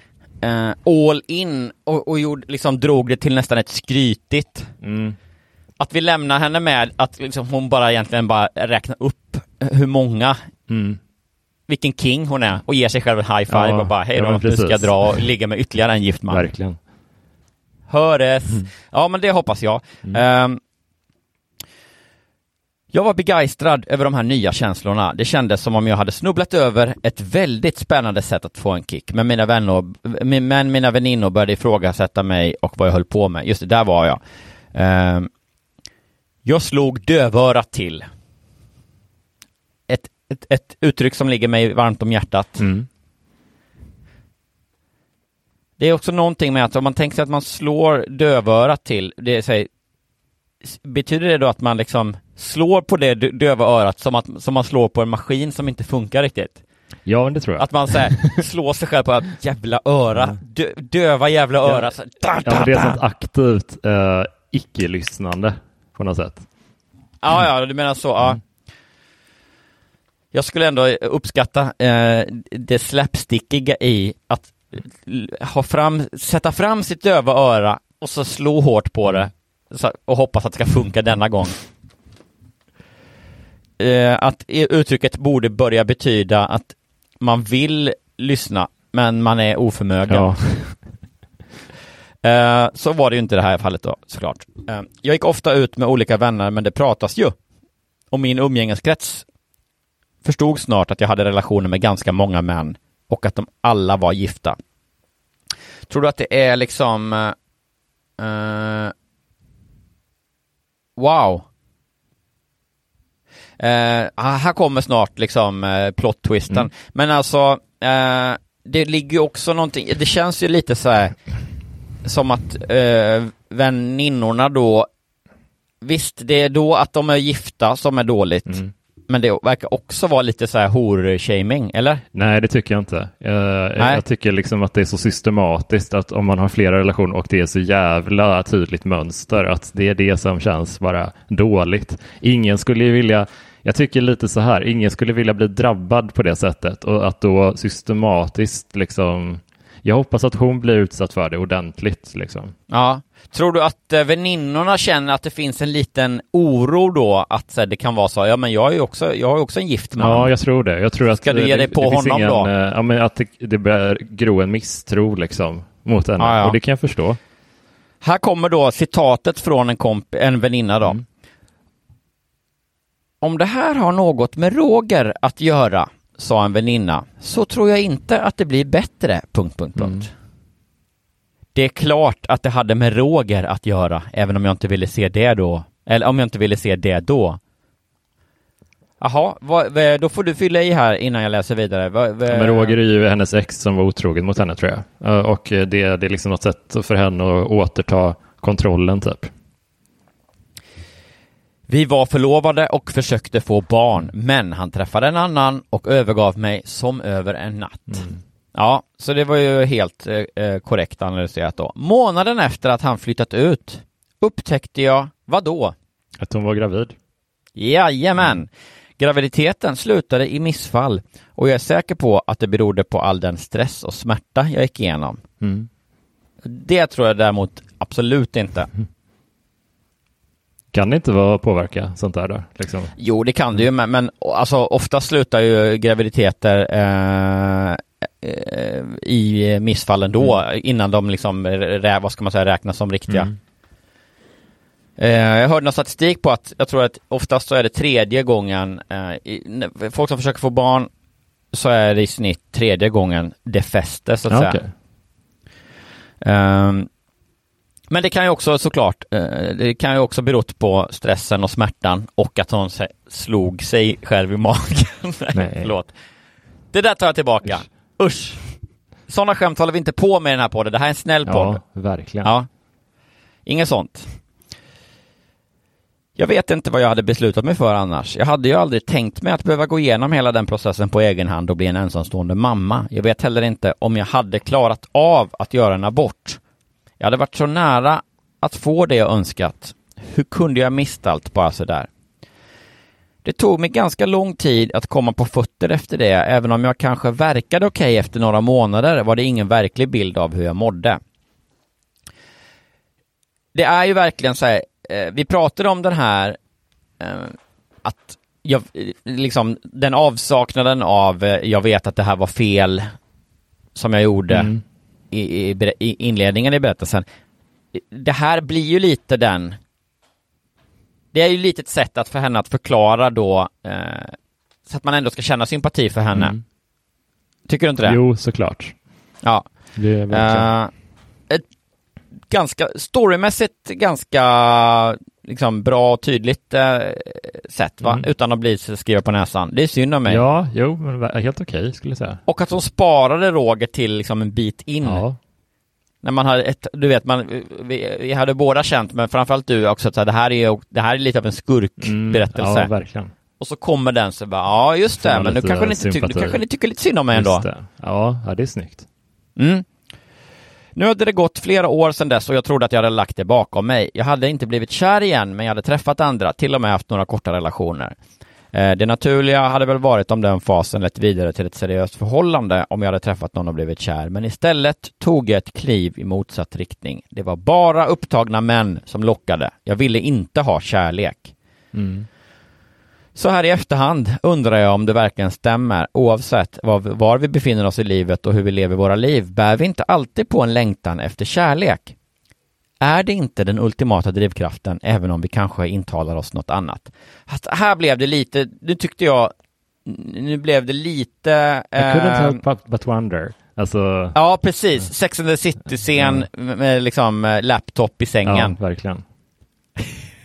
eh, all in och, och gjorde, liksom drog det till nästan ett skrytigt. mm, Att vi lämnar henne med att liksom hon bara egentligen bara räknar upp hur många, mm. vilken king hon är och ger sig själv en high five Ja, och bara hej ja, då, men nu ska dra och ligga med ytterligare en gift man. verkligen. Höres! Ja men det hoppas jag. Mm. Ehm, Jag var begeistrad över de här nya känslorna. Det kändes som om jag hade snubblat över ett väldigt spännande sätt att få en kick. Men mina vänner, men mina väninnor började ifrågasätta mig och vad jag höll på med. Just det, där var jag. Uh, jag slog dövörat till. Ett, ett, ett, uttryck som ligger mig varmt om hjärtat. Mm. Det är också någonting med att om man tänker sig att man slår dövörat till, det så betyder det då att man liksom slår på det döva örat som, att, som man slår på en maskin som inte funkar riktigt? Ja, det tror jag. Att man så [laughs] slår sig själv på att jävla öra, dö, döva jävla öra. Så, da, da, ja, det är sånt aktivt uh, icke-lyssnande på något sätt. Ja, ja, du menar så, ja. Mm. Jag skulle ändå uppskatta uh, det slapstickiga i att ha fram, sätta fram sitt döva öra och så slå hårt på det och hoppas att det ska funka denna gång. Eh, att uttrycket borde börja betyda att man vill lyssna, men man är oförmögen. Ja. [laughs] Eh, så var det ju inte i det här fallet då, såklart. Eh, jag gick ofta ut med olika vänner, men det pratas ju. Och min umgängeskrets förstod snart att jag hade relationer med ganska många män och att de alla var gifta. Tror du att det är liksom uh, Wow. Uh, här kommer snart liksom uh, plot-twisten. Mm. Men alltså, uh, det ligger ju också någonting, det känns ju lite så här som att uh, väninnorna då, visst det är då att de är gifta som är dåligt. Mm. Men det verkar också vara lite så här hor-shaming, eller? Nej, det tycker jag inte. Jag, jag, tycker liksom att det är så systematiskt att om man har flera relationer och det är så jävla tydligt mönster att det är det som känns bara dåligt. Ingen skulle ju vilja jag tycker lite så här, ingen skulle vilja bli drabbad på det sättet och att då systematiskt liksom jag hoppas att hon blir utsatt för det ordentligt liksom. Ja. Tror du att eh, väninnorna känner att det finns en liten oro då att så här, det kan vara så, ja men jag är ju också, jag har också en gift man. Ja, jag tror det. Jag tror att Ska du ge dig på honom ingen, då? Eh, ja, men att det, det börjar gro en misstro liksom mot henne ja, ja. och det kan jag förstå. Här kommer då citatet från en, komp en väninna då. Mm. Om det här har något med Roger att göra sa en väninna, så tror jag inte att det blir bättre... Punkt, punkt, punkt. Mm. Det är klart att det hade med Roger att göra, även om jag inte ville se det då. Eller om jag inte ville se det då. Jaha, då får du fylla i här innan jag läser vidare. Vad, vad... Men Roger är ju hennes ex som var otrogen mot henne tror jag. Och det, det är liksom något sätt för henne att återta kontrollen typ. Vi var förlovade och försökte få barn, men han träffade en annan och övergav mig som över en natt. Mm. Ja, så det var ju helt eh, eh, korrekt analyserat då. Månaden efter att han flyttat ut upptäckte jag, vad då? Att hon var gravid. Jajamän! Mm. Graviditeten slutade i missfall och jag är säker på att det berodde på all den stress och smärta jag gick igenom. Mm. Det tror jag däremot absolut inte. Mm. Kan det inte vara påverka sånt där då? Liksom? Jo, det kan det ju, men, men alltså ofta slutar ju graviditeter eh, eh, i missfall ändå mm. innan de liksom, vad ska man säga, räknas som riktiga. Mm. Eh, jag hörde någon statistik på att jag tror att oftast så är det tredje gången, eh, i, folk som försöker få barn så är det i snitt tredje gången det fäster så att ja, säga. Okay. Um, men det kan ju också såklart, eh, det kan ju också berott på stressen och smärtan och att hon slog sig själv i magen. [laughs] Nej, förlåt. Det där tar jag tillbaka. Usch. Sådana skämt håller vi inte på med i den här podden. Det här är en snäll podd. Ja, verkligen. Ja. Inget sånt. Jag vet inte vad jag hade beslutat mig för annars. Jag hade ju aldrig tänkt mig att behöva gå igenom hela den processen på egen hand och bli en ensamstående mamma. Jag vet heller inte om jag hade klarat av att göra en abort. Jag hade varit så nära att få det jag önskat. Hur kunde jag mista allt bara sådär? Det tog mig ganska lång tid att komma på fötter efter det, även om jag kanske verkade okej okay efter några månader var det ingen verklig bild av hur jag mådde. Det är ju verkligen så här, eh, vi pratade om den här, eh, att jag, eh, liksom den avsaknaden av, jag vet att det här var fel som jag gjorde. Mm i, i, i inledningen i berättelsen. Det här blir ju lite den det är ju lite ett sätt att för henne att förklara då eh, så att man ändå ska känna sympati för henne. Mm. Tycker du inte det? Jo, såklart. Ja. Det är verkligen... Eh, ett ganska, storymässigt ganska liksom bra och tydligt eh, sätt va? Mm. Utan att bli skriva på näsan. Det är synd om mig. Ja, jo, men helt okej skulle jag säga. Och att de sparade Roger till liksom en bit in. Ja, När man hade ett, du vet, man, vi, vi hade båda känt, men framförallt du också, att det, här är, det här är lite av en skurkberättelse. Mm, ja verkligen. och så kommer den så bara, ja just det, men nu kanske, ni inte ty- nu kanske ni tycker lite synd om mig ändå. Ja, ja, det är snyggt. Mm. Nu hade det gått flera år sedan dess och jag trodde att jag hade lagt det bakom mig. Jag hade inte blivit kär igen, men jag hade träffat andra, till och med haft några korta relationer. Eh, det naturliga hade väl varit om den fasen lett vidare till ett seriöst förhållande om jag hade träffat någon och blivit kär, men istället tog jag ett kliv i motsatt riktning. Det var bara upptagna män som lockade. Jag ville inte ha kärlek. Mm. Så här i efterhand undrar jag om det verkligen stämmer. Oavsett var, var vi befinner oss i livet och hur vi lever våra liv bär vi inte alltid på en längtan efter kärlek. Är det inte den ultimata drivkraften, även om vi kanske intalar oss något annat? Fast här blev det lite, nu tyckte jag, nu blev det lite... I couldn't eh, help but, but wonder. Alltså, Ja, precis. Sex and the City-scen med liksom eh, laptop i ja, sängen. verkligen.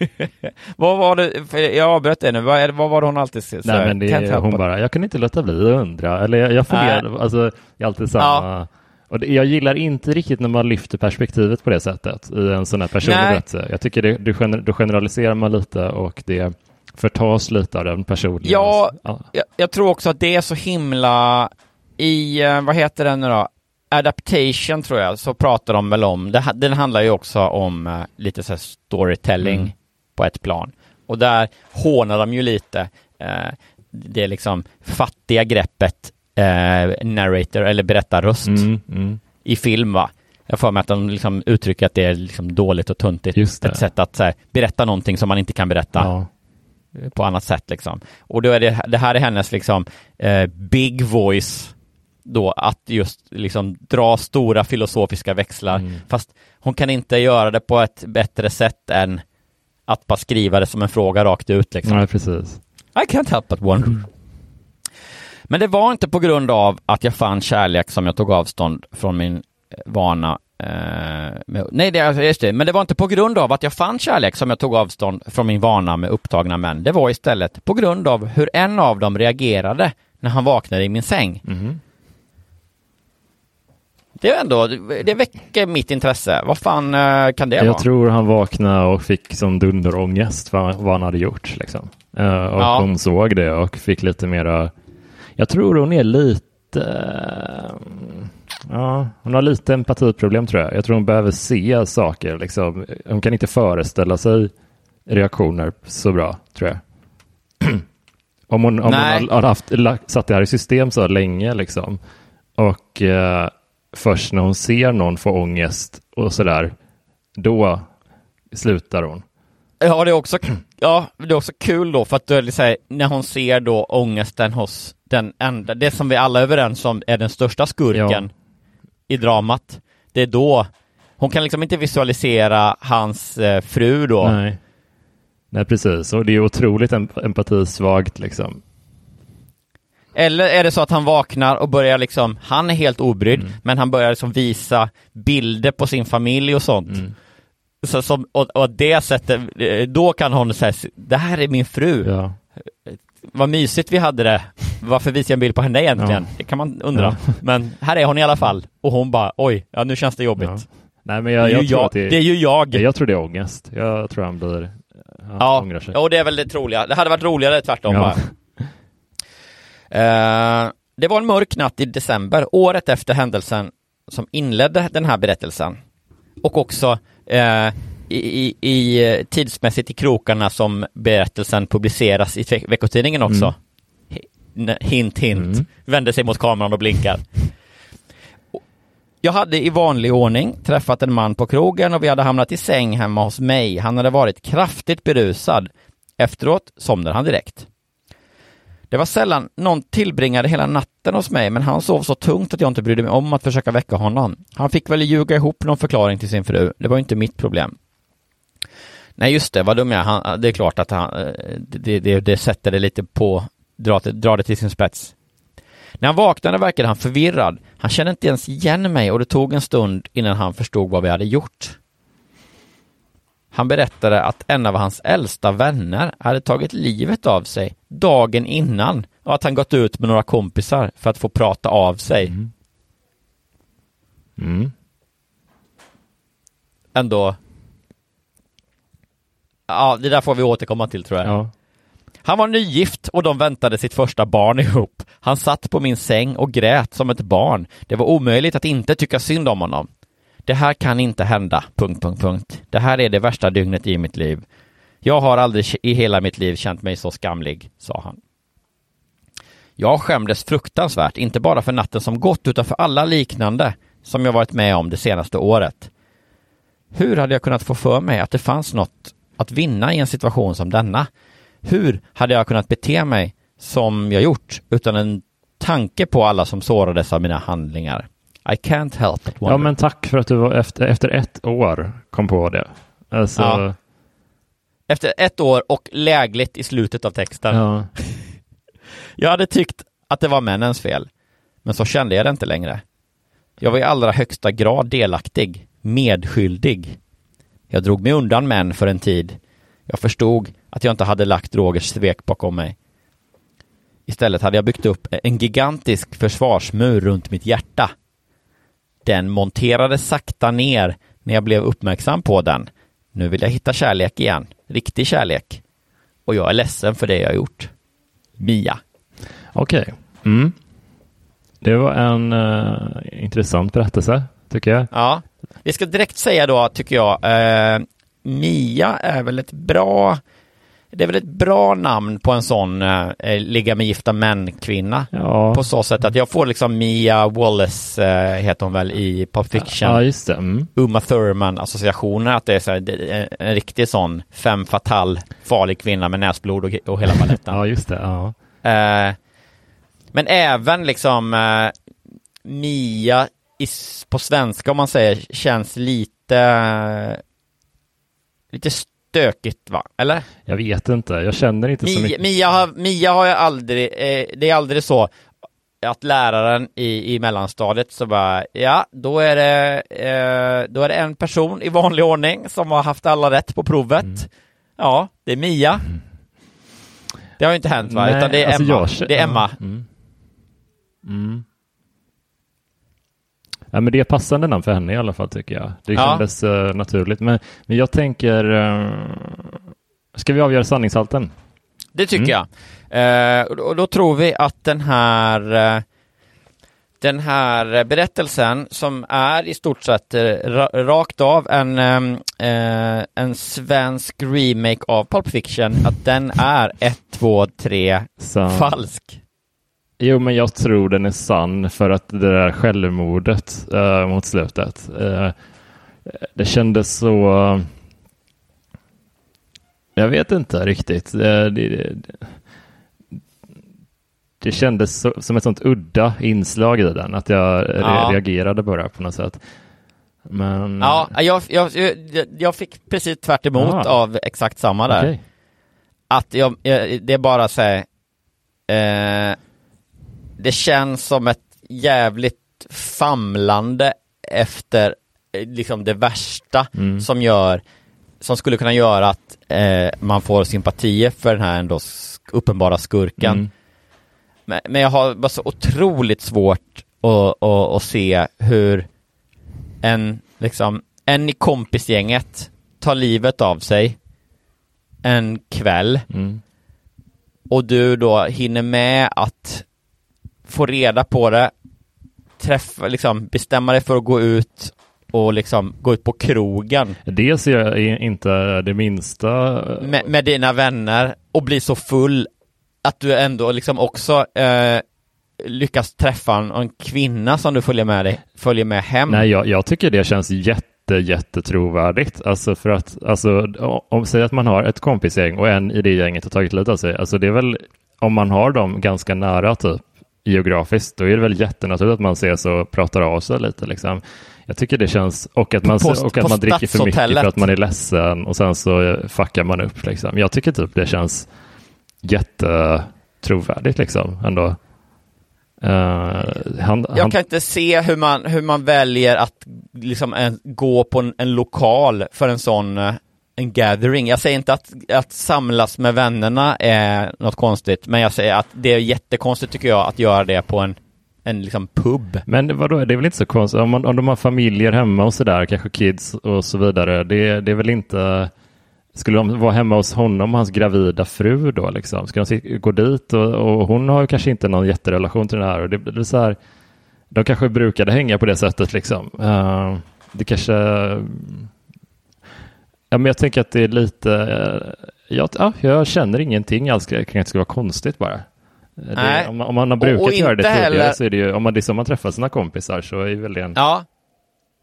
[laughs] Vad var det, jag avbröt det nu, vad, är det, vad var det hon alltid sa? Nej men det är, hon bara, jag kunde inte låta bli att undra. Eller jag, jag funderar, alltså, det är alltid samma. Och det, jag gillar inte riktigt när man lyfter perspektivet på det sättet i en sån här personlig Nej. berättelse. Jag tycker det, du gener, då generaliserar man lite och det förtas lite av den personliga. Ja, ja. jag, jag tror också att det är så himla i, eh, vad heter den nu då? Adaptation tror jag, så pratar de väl om. Det, den handlar ju också om eh, lite så storytelling Mm. På ett plan. Och där hånar de ju lite eh, det liksom fattiga greppet eh, narrator eller berättarröst Mm, mm. i film va. Jag får mig att de liksom uttrycker att det är liksom dåligt och tuntigt. Ett sätt att här, berätta någonting som man inte kan berätta Ja. på annat sätt liksom. Och då är det, det här är hennes liksom eh, big voice då att just liksom dra stora filosofiska växlar Mm. fast hon kan inte göra det på ett bättre sätt än att bara skriva det som en fråga rakt ut liksom. Nej, precis. I can't help but wonder. Men det var inte på grund av att jag fann kärlek som jag tog avstånd från min eh, vana eh, med, nej, det, är- just det. Men det var inte på grund av att jag fann kärlek som jag tog avstånd från min vana med upptagna män. Det var istället på grund av hur en av dem reagerade när han vaknade i min säng. Mhm. Det är ändå, det väcker mitt intresse. Vad fan eh, kan det Jag vara? tror han vaknade och fick som dunderångest för vad han hade gjort. Liksom. Eh, och Ja. hon såg det och fick lite mera... Jag tror hon är lite... eh, Ja, hon har lite empatiproblem tror jag. Jag tror hon behöver se saker. Liksom. Hon kan inte föreställa sig reaktioner så bra, tror jag. [clears throat] om hon, om hon har, har haft, satt det här i system så länge liksom. Och eh, först när hon ser någon få ångest och sådär, då slutar hon. Ja, det är också, [clears throat] ja, det är också kul då för att så här, när hon ser då ångesten hos den enda, det som vi alla är överens om är den största skurken i dramat. Det är då hon kan liksom inte visualisera hans eh, fru då. Nej. Nej, precis. Och det är otroligt em- empatisvagt liksom. Eller är det så att han vaknar och börjar liksom, han är helt obrydd, Mm. men han börjar liksom visa bilder på sin familj och sånt. Mm. Så, som, och, och det sättet, eh, då kan hon säga, det här är min fru. Ja. Vad mysigt vi hade det. Varför visar jag en bild på henne egentligen? Ja. Det kan man undra. Ja. [laughs] Men här är hon i alla fall. Och hon bara, oj, ja nu känns det jobbigt. Ja. Nej, men Det, jag, är jag jag, att det, det är ju jag. jag tror det är ångest. Jag tror han blir... Han ja, ångrar sig. och det är väl det troliga. Det hade varit roligare tvärtom Ja. bara. [laughs] Eh, det var en mörk natt i december, året efter händelsen som inledde den här berättelsen. Och också eh, i, i, eh, tidsmässigt i krokarna som berättelsen publiceras i veck- veckotidningen också. Mm. Hi- Hint, hint. Mm. Vänder sig mot kameran och blinkar. Jag hade i vanlig ordning träffat en man på krogen och vi hade hamnat i säng hemma hos mig. Han hade varit kraftigt berusad. Efteråt somnade han direkt. Det var sällan någon tillbringade hela natten hos mig, men han sov så tungt att jag inte brydde mig om att försöka väcka honom. Han fick väl ljuga ihop någon förklaring till sin fru. Det var ju inte mitt problem. Nej just det, vad dum jag han, Det är klart att han, eh, det, det, det sätter det lite på, drar det, drar det till sin spets. När han vaknade verkade han förvirrad. Han kände inte ens igen mig och det tog en stund innan han förstod vad vi hade gjort. Han berättade att en av hans äldsta vänner hade tagit livet av sig dagen innan och att han gått ut med några kompisar för att få prata av sig. Mm. Mm. Ändå. Ja, det där får vi återkomma till tror jag. Ja. Han var nygift och de väntade sitt första barn ihop. Han satt på min säng och grät som ett barn. Det var omöjligt att inte tycka synd om honom. Det här kan inte hända, punkt, punkt, punkt. Det här är det värsta dygnet i mitt liv. Jag har aldrig i hela mitt liv känt mig så skamlig, sa han. Jag skämdes fruktansvärt, inte bara för natten som gått, utan för alla liknande som jag varit med om det senaste året. Hur hade jag kunnat få för mig att det fanns något att vinna i en situation som denna? Hur hade jag kunnat bete mig som jag gjort utan en tanke på alla som sårades av mina handlingar? I can't help but wonder. Ja, men tack för att du var efter, efter ett år kom på det. Alltså... Ja. Efter ett år och lägligt i slutet av texten. Ja. [laughs] jag hade tyckt att det var männens fel, men så kände jag det inte längre. Jag var i allra högsta grad delaktig, medskyldig. Jag drog mig undan män för en tid. Jag förstod att jag inte hade lagt Rogers svek bakom mig. Istället hade jag byggt upp en gigantisk försvarsmur runt mitt hjärta. Den monterades sakta ner när jag blev uppmärksam på den. Nu vill jag hitta kärlek igen, riktig kärlek. Och jag är ledsen för det jag gjort. Mia. Okej. Okay. Mm. Det var en uh, intressant berättelse, tycker jag. Ja. Vi ska direkt säga då, tycker jag, uh, Mia är väl ett bra det är väl ett bra namn på en sån uh, ligga med gifta män-kvinna. Ja. På så sätt att jag får liksom Mia Wallace, uh, heter hon väl, i Pulp Fiction. Ja, just det. Mm. Uma Thurman-associationen, att det är, så här, det en riktig sån fem fatal farlig kvinna med näsblod och, och hela baletten. [laughs] ja, just det. Ja. Uh, men även liksom uh, Mia is, på svenska om man säger känns lite lite stökigt va? Eller? Jag vet inte, jag känner inte Mia, så mycket. Mia har, Mia har jag aldrig, eh, det är aldrig så att läraren i, i mellanstadiet så bara, ja, då är det, eh, då är det en person i vanlig ordning som har haft alla rätt på provet. Mm. Ja, det är Mia. Mm. Det har ju inte hänt va? Nej, Utan det är alltså Emma. Jag, det är Emma. Mm. Ja, men det är passande namn för henne i alla fall tycker jag. Det ja. kändes uh, naturligt. Men, men jag tänker, uh, ska vi avgöra sanningshalten? Det tycker mm. jag. Uh, och då tror vi att den här den här berättelsen som är i stort sett rakt av en, en svensk remake av Pulp Fiction, att den är 1, 2, 3 falsk. Jo, men jag tror den är sann för att det där självmordet uh, mot slutet, uh, det kändes så... Uh, jag vet inte riktigt. Det, det, det kändes så, som ett sånt udda inslag i den, att jag ja. reagerade bara på något sätt. Men... Ja, jag, jag, jag fick precis tvärt emot av exakt samma där. Okay. Att jag, jag, det är bara så här, eh, det känns som ett jävligt famlande efter eh, liksom det värsta mm. som gör som skulle kunna göra att eh, man får sympatier för den här ändå uppenbara skurken. Mm. Men, men, jag har bara så otroligt svårt att, att, att se hur en, liksom, en i kompisgänget tar livet av sig en kväll mm. och du då hinner med att få reda på det, träffa, liksom bestämma dig för att gå ut och liksom gå ut på krogen. Det ser jag inte det minsta. Med, med dina vänner och bli så full att du ändå liksom också eh, lyckas träffa en, en, kvinna som du följer med dig, följer med hem. Nej, jag, jag tycker det känns jätte, jättetrovärdigt. Alltså för att, alltså om, säg att man har ett kompisgäng och en i det gänget har tagit livet av sig. Alltså det är väl om man har dem ganska nära typ geografiskt, då är det väl jättenaturligt att man ses och pratar av sig lite. Liksom. Jag tycker det känns, och att man, På- och att man dricker för mycket för att man är ledsen och sen så fuckar man upp. Liksom. Jag tycker typ det känns jättetrovärdigt liksom ändå. Eh, han, han, Jag kan inte se hur man, hur man väljer att liksom en, gå på en, en lokal för en sån eh, en gathering. Jag säger inte att, att samlas med vännerna är något konstigt, men jag säger att det är jättekonstigt tycker jag att göra det på en, en liksom pub. Men vadå, det är väl inte så konstigt om, man, om de har familjer hemma och sådär, kanske kids och så vidare. Det, det är väl inte, skulle de vara hemma hos honom och hans gravida fru då liksom? Ska de gå dit och, och hon har ju kanske inte någon jätterelation till det här och det blir så här, de kanske brukade hänga på det sättet liksom. Uh, det kanske, ja men jag tänker att det är lite, eh, jag, ja, jag känner ingenting alls kring att det ska vara konstigt bara. Det, Nej. om, man- om man har brukat och göra det tidigare heller- så är det ju, om man, det är så man träffar sina kompisar så är väl det en... Ja.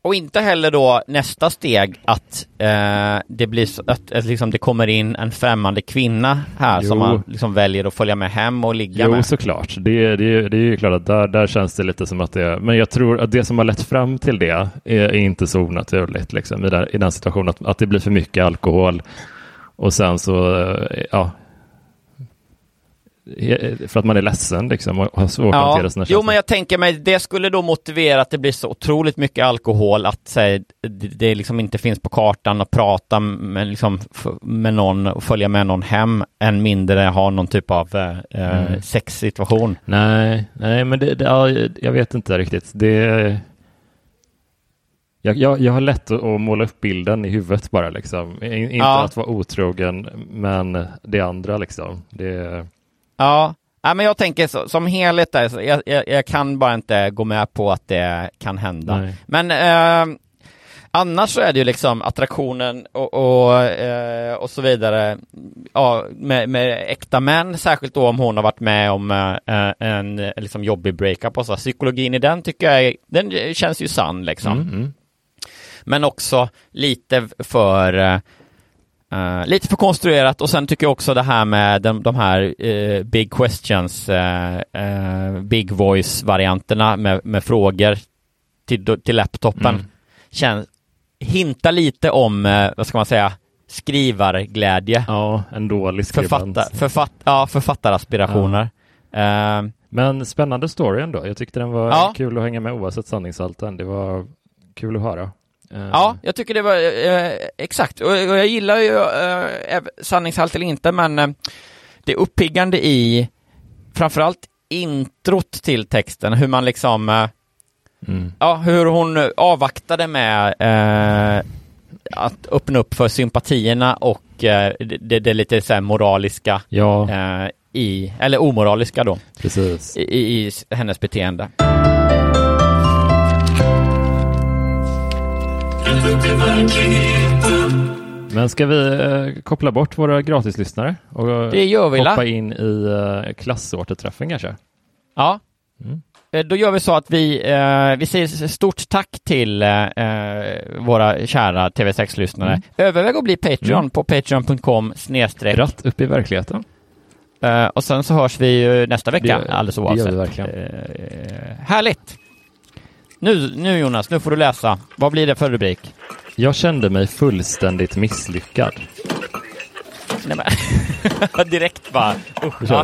Och inte heller då nästa steg att eh, det blir så, att, att liksom det kommer in en främmande kvinna här Jo. som man liksom väljer att följa med hem och ligga Jo, med. såklart. Det, det, det är ju klart att där, där känns det lite som att det är, men jag tror att det som har lett fram till det är, är inte så onaturligt liksom, i, den, i den situationen, att, att det blir för mycket alkohol och sen så, eh, ja, för att man är ledsen liksom och har svårt att hantera sina jo känslor. men jag tänker mig, det skulle då motivera att det blir så otroligt mycket alkohol att säga, det, liksom inte finns på kartan att prata med, liksom, med någon och följa med någon hem, än mindre ha någon typ av eh, eh, Mm. sexsituation. Nej, nej, men det, det, ja, jag vet inte riktigt. Det, jag, jag, jag har lätt att, att måla upp bilden i huvudet bara liksom. In, inte Ja. att vara otrogen, men det andra liksom. Det, Ja, Nej, men jag tänker så, som helhet där, så jag, jag, jag kan bara inte gå med på att det kan hända. Nej. Men eh, annars så är det ju liksom attraktionen och, och, eh, och så vidare ja, med, med äkta män, särskilt då om hon har varit med om eh, en eh, liksom jobbig breakup och så. Psykologin i den tycker jag är, den känns ju sann liksom. Mm, mm. Men också lite för eh, lite för konstruerat och sen tycker jag också det här med de, de här eh, big questions, eh, big voice varianterna med, med frågor till, till laptopen Mm. känns, hintar lite om, vad ska man säga, skrivarglädje. Ja, en dålig skribent. Författa, författ, ja, författaraspirationer. Eh, Men spännande story ändå. Jag tyckte den var Ja. kul att hänga med oavsett sanningshalten. Det var kul att höra. Eh, Ja, jag tycker det var eh, exakt. Och, och jag gillar ju eh, sanningshalt eller inte, men eh, det är uppiggande i framförallt introt till texten, hur man liksom, eh, Mm. ja, hur hon avvaktade med eh, att öppna upp för sympatierna och eh, det, det lite så moraliska Ja, eh, i, eller omoraliska då, precis. i, i hennes beteende. Men ska vi eh, koppla bort våra gratislyssnare och eh, Det gör vi, hoppa in i eh, klassåterträffen kanske? Ja. Mm. Eh, Då gör vi så att vi, eh, vi säger stort tack till eh, våra kära TV6-lyssnare. Mm. Överväg att bli Patreon Mm. på patreon.com snedstreck. Rätt upp i verkligheten. Och sen så hörs vi nästa vecka, Det- alldeles det gör oavsett. vi verkligen. Härligt! Nu, nu Jonas, nu får du läsa. Vad blir det för rubrik? Jag kände mig fullständigt misslyckad. Nej, men, [laughs] direkt bara, usch. Ja.